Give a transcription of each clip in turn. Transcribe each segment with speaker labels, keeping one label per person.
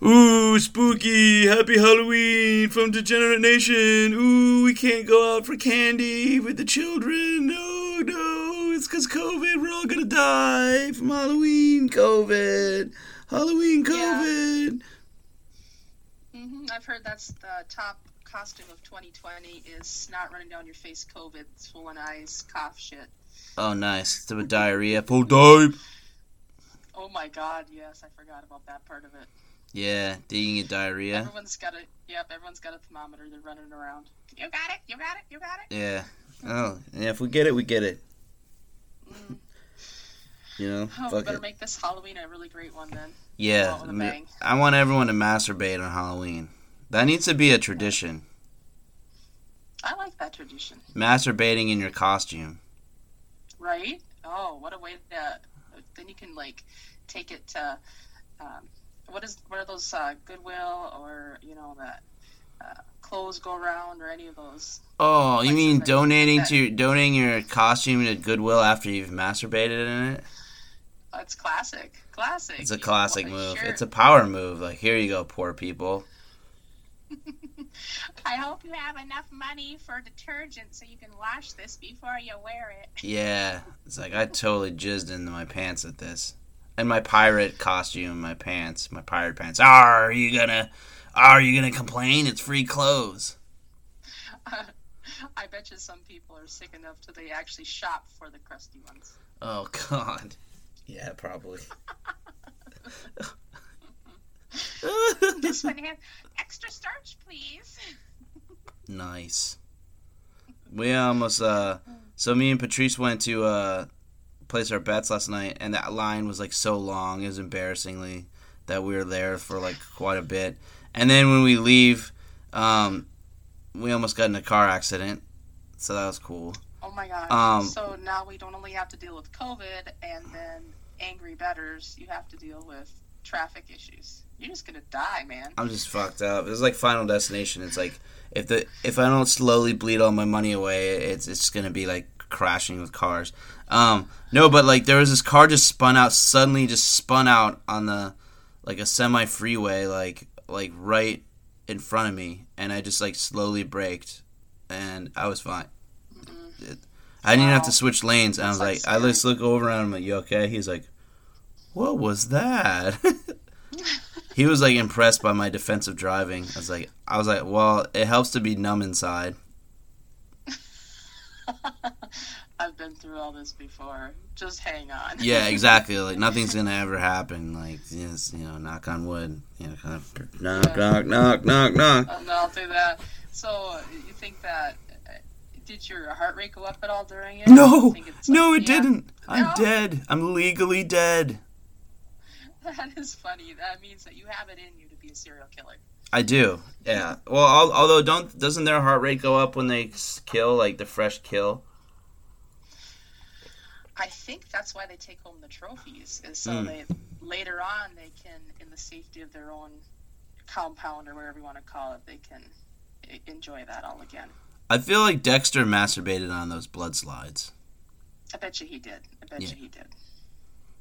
Speaker 1: Ooh, spooky! Happy Halloween from Degenerate Nation! Ooh, we can't go out for candy with the children! No, no, it's because COVID. We're all gonna die from Halloween COVID! Halloween COVID!
Speaker 2: Yeah. Mhm. I've heard that's the top costume of 2020 is snot running down your face, COVID, swollen eyes, cough shit.
Speaker 1: Oh, nice. It's with diarrhea. Full dive!
Speaker 2: Oh my god, yes, I forgot about that part of it.
Speaker 1: Yeah, do you diarrhea?
Speaker 2: Everyone's got a yep, everyone's got a thermometer, they're running around. You got it, you got it, you got it.
Speaker 1: Yeah. Oh, yeah, if we get it, we get it.
Speaker 2: Mm.
Speaker 1: You know?
Speaker 2: Oh, we better
Speaker 1: it.
Speaker 2: make this Halloween a really great one then.
Speaker 1: Yeah,
Speaker 2: out with a
Speaker 1: m-
Speaker 2: bang.
Speaker 1: I want everyone to masturbate on Halloween. That needs to be a tradition.
Speaker 2: I like that tradition.
Speaker 1: Masturbating in your costume.
Speaker 2: Right? Oh, what a way to then you can like take it to um, what is what are those uh, Goodwill or you know that uh, clothes go around or any of those.
Speaker 1: Oh, you mean donating to your, donating your costume to Goodwill after you've masturbated in it?
Speaker 2: It's classic, classic.
Speaker 1: It's a
Speaker 2: You know,
Speaker 1: classic move.
Speaker 2: sure.
Speaker 1: It's a power move. Like here you go, poor people.
Speaker 2: I hope you have enough money for detergent so you can wash this before you wear it.
Speaker 1: Yeah, it's like I totally jizzed into my pants at this, and my pirate costume, my pants, my pirate pants. Are you gonna, are you gonna complain? It's free clothes.
Speaker 2: I bet you some people are sick enough to they actually shop for the crusty ones.
Speaker 1: Oh God. Yeah, probably.
Speaker 2: This one has extra starch, please.
Speaker 1: nice. We almost uh, so me and Patrice went to uh, place our bets last night, and that line was like so long. It was embarrassingly that we were there for like quite a bit, and then when we leave, um, we almost got in a car accident, so that was cool.
Speaker 2: Oh my gosh.
Speaker 1: Um,
Speaker 2: so now we don't only have to deal with COVID and then angry betters, you have to deal with traffic issues. You're just gonna die, man.
Speaker 1: I'm just fucked up. It's like Final Destination. It's like if the if I don't slowly bleed all my money away, it's it's gonna be like crashing with cars. Um, no, but like there was this car just spun out suddenly, just spun out on the like a semi freeway, like like right in front of me, and I just like slowly braked, and I was fine. It- I didn't even have to switch lanes. And I was like,
Speaker 2: like,
Speaker 1: I just look over and I'm like, you okay? He's like, what was that? he was like impressed by my defensive driving. I was like, I was like, well, it helps to be numb inside.
Speaker 2: I've been through all this before. Just hang on.
Speaker 1: Yeah, exactly. Like nothing's gonna ever happen. Like, yes, you know, knock on wood. You know, kind of knock, knock, knock, knock, knock.
Speaker 2: Um, I'll do that. So you think that? uh, Did your heart rate go up at all during it?
Speaker 1: No, no, it
Speaker 2: yeah,
Speaker 1: didn't. I'm
Speaker 2: No?
Speaker 1: dead. I'm legally dead.
Speaker 2: That is funny. That means that you have it in you to be a serial killer.
Speaker 1: I do. Yeah. Well, although don't doesn't their heart rate go up when they kill, like the fresh kill?
Speaker 2: I think that's why they take home the trophies, is so
Speaker 1: Mm.
Speaker 2: they later on they can, in the safety of their own compound or whatever you want to call it, they can enjoy that all again.
Speaker 1: I feel like Dexter masturbated on those blood slides.
Speaker 2: I bet you he did. I bet
Speaker 1: Yeah.
Speaker 2: you he did.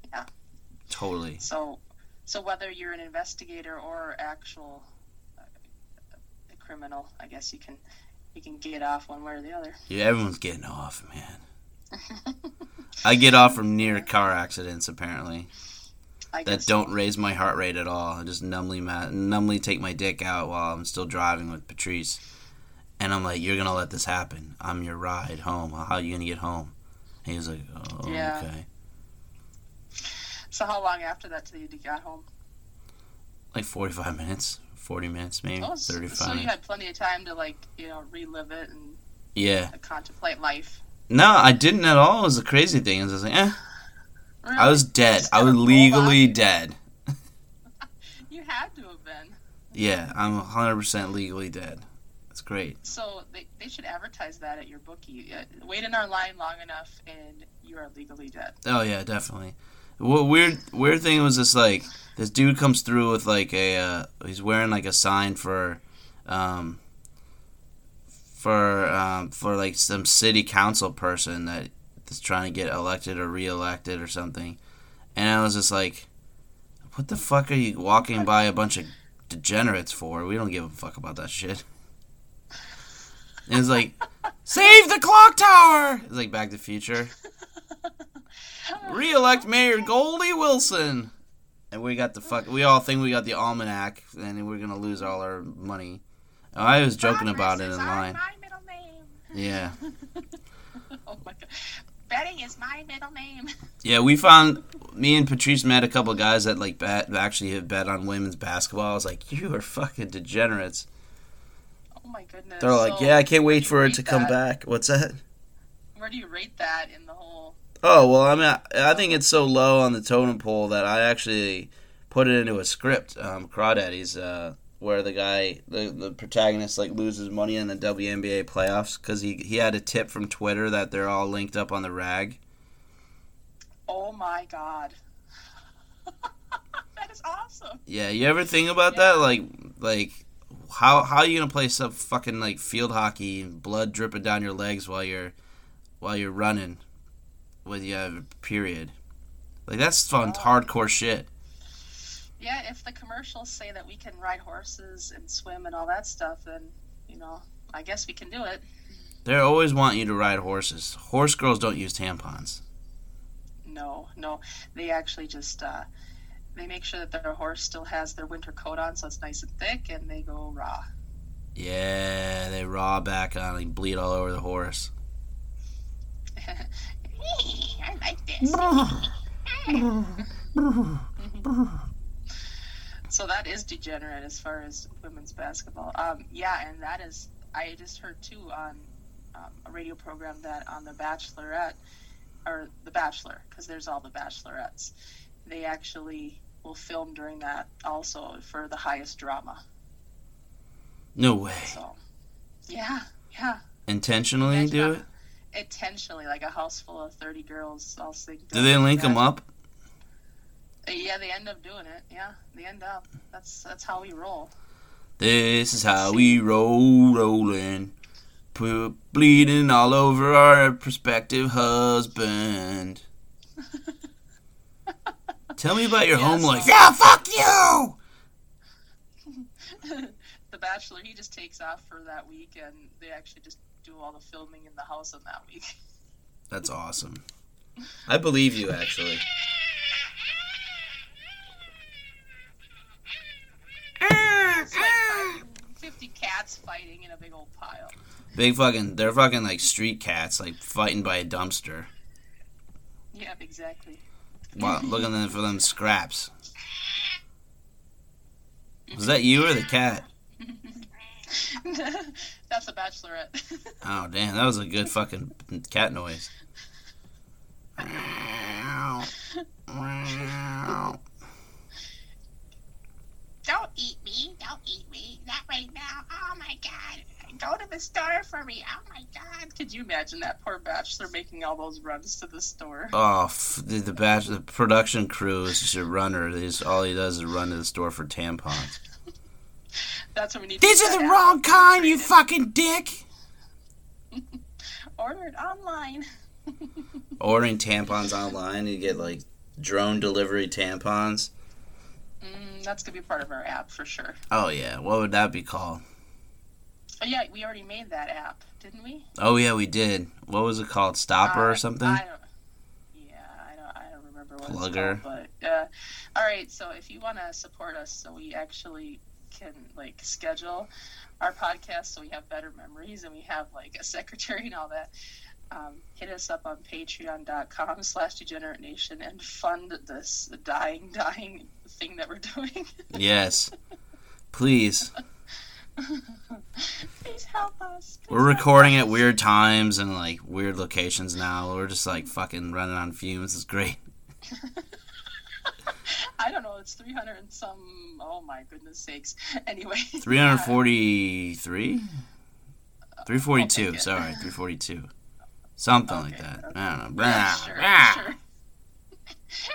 Speaker 2: Yeah.
Speaker 1: Totally.
Speaker 2: So, so whether you're an investigator or actual uh, a criminal, I guess you can you can get off one way or the other.
Speaker 1: Yeah, everyone's getting off, man. I get off from near car accidents apparently that don't
Speaker 2: so.
Speaker 1: raise my heart rate at all. I just numbly ma- numbly take my dick out while I'm still driving with Patrice, and I'm like, "You're gonna let this happen. I'm your ride home. How are you gonna get home?" And he was like, "Oh,
Speaker 2: Yeah.
Speaker 1: okay."
Speaker 2: So how long after that till you got home?
Speaker 1: Like 45 minutes, 40 minutes, maybe
Speaker 2: Oh, so
Speaker 1: 35.
Speaker 2: so you had plenty of time to like you know relive it and
Speaker 1: yeah.
Speaker 2: contemplate life.
Speaker 1: No, I didn't at all. It was the crazy thing. I was like, eh.
Speaker 2: Really?
Speaker 1: I was dead. I was legally dead.
Speaker 2: You had to have been.
Speaker 1: Yeah, I'm 100% legally dead. That's great.
Speaker 2: So they, they should advertise that at your bookie. Uh, wait in our line long enough, and you are legally dead.
Speaker 1: Oh yeah, definitely. What weird weird thing was this like this dude comes through with like a uh, he's wearing like a sign for um for um for like some city council person that is trying to get elected or reelected or something. And I was just like what the fuck are you walking by a bunch of degenerates for. We don't give a fuck about that shit. And it's like, save the clock tower. It's like Back to the Future. Re-elect Mayor Goldie Wilson. And we got the fuck. We all think we got the almanac, and we're gonna lose all our money. I was joking about it in line.
Speaker 2: My middle name.
Speaker 1: Yeah,
Speaker 2: Oh my god. Betting is my middle name.
Speaker 1: yeah. We found me and Patrice met a couple guys that like bet actually have bet on women's basketball. I was like, you are fucking degenerates.
Speaker 2: Oh my goodness.
Speaker 1: They're like,
Speaker 2: So,
Speaker 1: yeah, I can't wait for it to come
Speaker 2: that?
Speaker 1: back. What's that?
Speaker 2: Where do you rate that in the whole?
Speaker 1: Oh well, I mean, I, I think it's so low on the totem pole that I actually put it into a script, um, Crawdaddies, uh, where the guy, the, the protagonist, like loses money in the WNBA playoffs because he he had a tip from Twitter that they're all linked up on the rag.
Speaker 2: Oh my god. that is awesome.
Speaker 1: Yeah, you ever think about that? Like, like how how are you gonna play some fucking like field hockey and blood dripping down your legs while you're while you're running with you have a period? Like that's fun,
Speaker 2: Oh.
Speaker 1: hardcore shit.
Speaker 2: Yeah, if the commercials say that we can ride horses and swim and all that stuff, then you know, I guess we can do it.
Speaker 1: They always want you to ride horses. Horse girls don't use tampons.
Speaker 2: No, no, they actually just uh, they make sure that their horse still has their winter coat on, so it's nice and thick, and they go raw.
Speaker 1: Yeah, they raw back on and bleed all over the horse.
Speaker 2: I like this. so that is degenerate as far as women's basketball. Um, yeah, and that is I just heard too on um, a radio program that on the Bachelorette or the Bachelor because there's all the Bachelorettes. They actually will film during that also for the highest drama.
Speaker 1: No way.
Speaker 2: So yeah, yeah,
Speaker 1: Intentionally do it?
Speaker 2: intentionally like a house full of thirty girls all sing.
Speaker 1: Do they link them up?
Speaker 2: Yeah, they end up doing it. Yeah, they end up. That's that's how we roll.
Speaker 1: This is how we roll, rolling. Bleeding all over our prospective husband. Tell me about your
Speaker 2: Yeah,
Speaker 1: home
Speaker 2: so-
Speaker 1: life. Yeah, fuck you!
Speaker 2: the Bachelor, he just takes off for that week, and they actually just do all the filming in the house on that week.
Speaker 1: That's awesome. I believe you, actually.
Speaker 2: It's like fighting- fifty cats fighting in a big old pile.
Speaker 1: Big fucking, they're fucking like street cats, like fighting by a dumpster.
Speaker 2: Yeah, exactly.
Speaker 1: Wow, looking them for them scraps. Was that you or the cat?
Speaker 2: That's a Bachelorette.
Speaker 1: Oh damn, that was a good fucking cat noise.
Speaker 2: Don't eat me! Don't eat me! Not right now! Oh my god! Go to the store for me! Oh my god! Could you imagine that poor Bachelor making all those runs to the store?
Speaker 1: Oh, f- the the, batch, the production crew is just a runner. They just, all he does is run to the store for tampons.
Speaker 2: That's what we need.
Speaker 1: These
Speaker 2: to
Speaker 1: are the
Speaker 2: that
Speaker 1: wrong kind, you fucking dick.
Speaker 2: Order it online.
Speaker 1: Ordering tampons online, you get like drone delivery tampons.
Speaker 2: Mm, that's gonna be part of our app for sure.
Speaker 1: Oh yeah, what would that be called?
Speaker 2: Oh yeah, we already made that app, didn't we?
Speaker 1: Oh yeah, we did. What was it called? Stopper
Speaker 2: Uh,
Speaker 1: or something?
Speaker 2: I don't, yeah, I don't, I don't remember what
Speaker 1: Plugger.
Speaker 2: it's called, but uh, all right. So if you want to support us, so we actually can like schedule our podcast, so we have better memories and we have like a secretary and all that. Um, hit us up on patreon.com slash degenerate nation and fund this dying dying thing that we're doing
Speaker 1: Yes. Please.
Speaker 2: please help us Please
Speaker 1: We're recording
Speaker 2: us.
Speaker 1: at weird times and like weird locations now. We're just like fucking running on fumes. It's great.
Speaker 2: I don't know. It's 300 and some. Oh my goodness sakes. Anyway.
Speaker 1: 343? 342.
Speaker 2: I'll take it.
Speaker 1: Sorry, 342. Something like that.
Speaker 2: okay.
Speaker 1: I don't know.
Speaker 2: Yeah, sure, sure.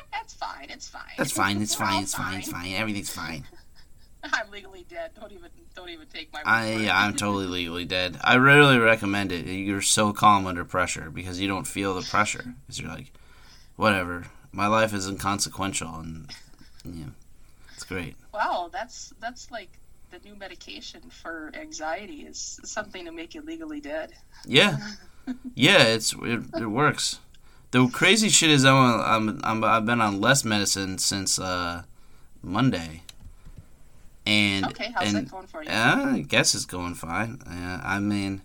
Speaker 2: That's fine. It's fine.
Speaker 1: That's fine. It's fine. It's fine. It's fine. Everything's fine.
Speaker 2: I'm legally dead. Don't even don't even take my
Speaker 1: I. I'm totally legally dead. I really recommend it. You're so calm under pressure because you don't feel the pressure. Because you're like, whatever. My life is inconsequential, and yeah, it's great.
Speaker 2: Wow, that's that's like the new medication for anxiety is something to make you legally dead.
Speaker 1: Yeah, yeah, it's it, it works. The crazy shit is I'm, I'm I'm I've been on less medicine since uh, Monday. And
Speaker 2: Okay, how's
Speaker 1: and
Speaker 2: that going for you?
Speaker 1: Uh, I guess it's going fine. Yeah, I mean,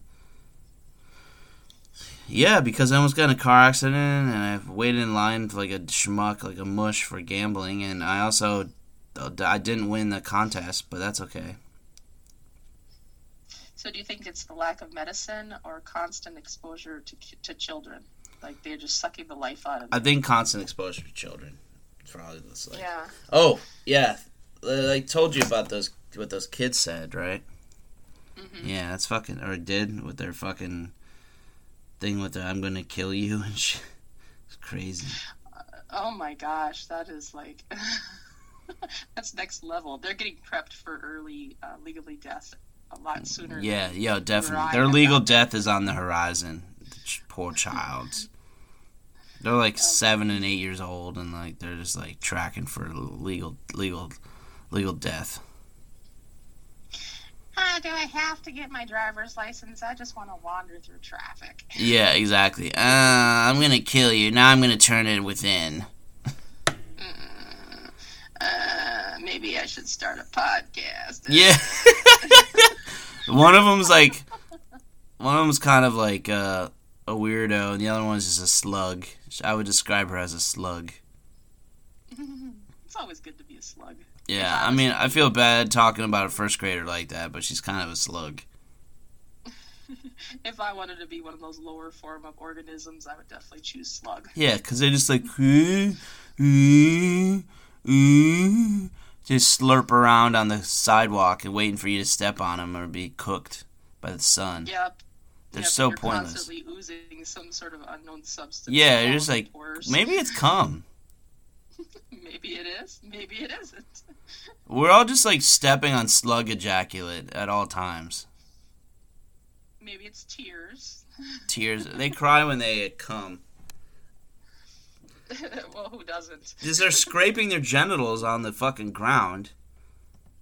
Speaker 1: yeah, because I almost got in a car accident and I've waited in line for like a schmuck, like a mush for gambling, and I also I didn't win the contest, but that's okay.
Speaker 2: So do you think it's the lack of medicine or constant exposure to to children? Like they're just sucking the life out of Them.
Speaker 1: I think constant exposure to children. Probably this like.
Speaker 2: yeah.
Speaker 1: Oh yeah, I told you about those what those kids said, right?
Speaker 2: hmm
Speaker 1: Yeah, that's fucking or did with their fucking thing with the "I'm gonna kill you" and shit. It's crazy.
Speaker 2: Oh my gosh, that is like that's next level. They're getting prepped for early uh, legally death a lot sooner.
Speaker 1: Yeah, yo, definitely. Their legal death is on the horizon. Poor child. They're like seven and eight years old, and like they're just like tracking for legal, legal, legal death.
Speaker 2: Ah, do I have to get my driver's license? I just want to wander through traffic.
Speaker 1: Yeah, exactly. Uh, I'm gonna kill you. Now I'm gonna turn it within.
Speaker 2: Mm, uh, maybe I should start a podcast.
Speaker 1: Yeah. one of them's like, one of them's kind of like uh, a weirdo, and the other one's just a slug. I would describe her as a slug.
Speaker 2: it's always good to be a slug.
Speaker 1: Yeah, I mean, I feel bad talking about a first grader like that, but she's kind of a slug.
Speaker 2: If I wanted to be one of those lower form of organisms, I would definitely choose slug.
Speaker 1: Yeah, because they're just like, just slurp around on the sidewalk and waiting for you to step on them or be cooked by the sun.
Speaker 2: Yep.
Speaker 1: They're
Speaker 2: Yep,
Speaker 1: so pointless.
Speaker 2: Constantly oozing some sort of unknown substance.
Speaker 1: Yeah, you're just like,
Speaker 2: pores.
Speaker 1: Maybe it's cum.
Speaker 2: maybe it is. Maybe it isn't.
Speaker 1: We're all just like stepping on slug ejaculate at all times.
Speaker 2: Maybe it's tears.
Speaker 1: Tears. They cry when they uh, come.
Speaker 2: well, who doesn't?
Speaker 1: Because they're scraping their genitals on the fucking ground.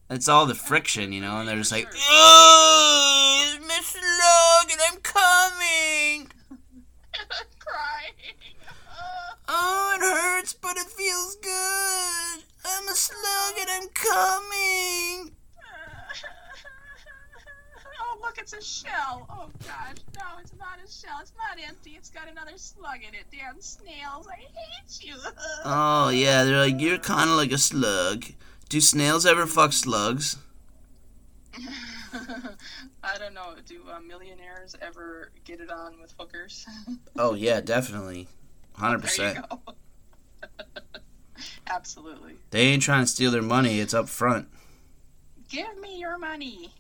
Speaker 1: It's all the friction, you know, and they're just like, oh, slug and I'm coming.
Speaker 2: Crying.
Speaker 1: Oh, it hurts, but it feels good. I'm a slug and I'm coming.
Speaker 2: It's a shell. Oh, gosh. No, it's not a shell. It's not empty. It's got another slug in it. Damn snails. I hate you.
Speaker 1: Oh, yeah, they're like, you're kind of like a slug. Do snails ever fuck slugs?
Speaker 2: I don't know. Do uh, millionaires ever get it on with hookers?
Speaker 1: Oh, yeah, definitely. 100%.
Speaker 2: There you go. Absolutely.
Speaker 1: They ain't trying to steal their money, it's up front.
Speaker 2: Give me your money.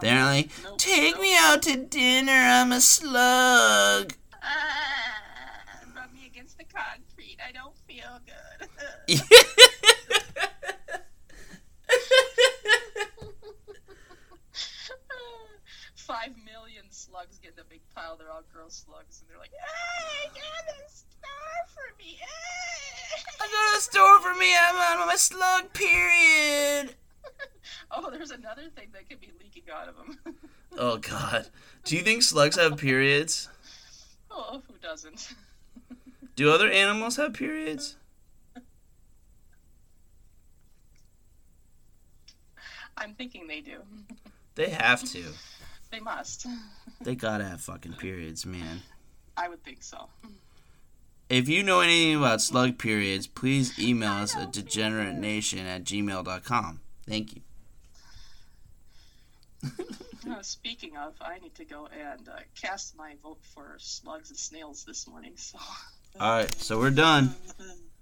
Speaker 1: They're like,
Speaker 2: Nope,
Speaker 1: take
Speaker 2: nope.
Speaker 1: me out to dinner, I'm a slug.
Speaker 2: Ah, rub me against the concrete. I don't feel good. Five million slugs get in a big pile. They're all girl slugs, and they're like, "Hey, get a star for me!" Hey.
Speaker 1: I got a store for me, I'm on my slug period.
Speaker 2: oh, there's another thing that could be leaking out of them.
Speaker 1: Oh, God. Do you think slugs have periods?
Speaker 2: oh, who doesn't?
Speaker 1: Do other animals have periods?
Speaker 2: I'm thinking they do.
Speaker 1: They have to.
Speaker 2: They must.
Speaker 1: They gotta have fucking periods, man.
Speaker 2: I would think so.
Speaker 1: If you know anything about slug periods, please email us at degeneratenation at gmail.com. Thank you.
Speaker 2: Uh, speaking of, I need to go and uh, cast my vote for slugs and snails this morning. So.
Speaker 1: All right, so we're done.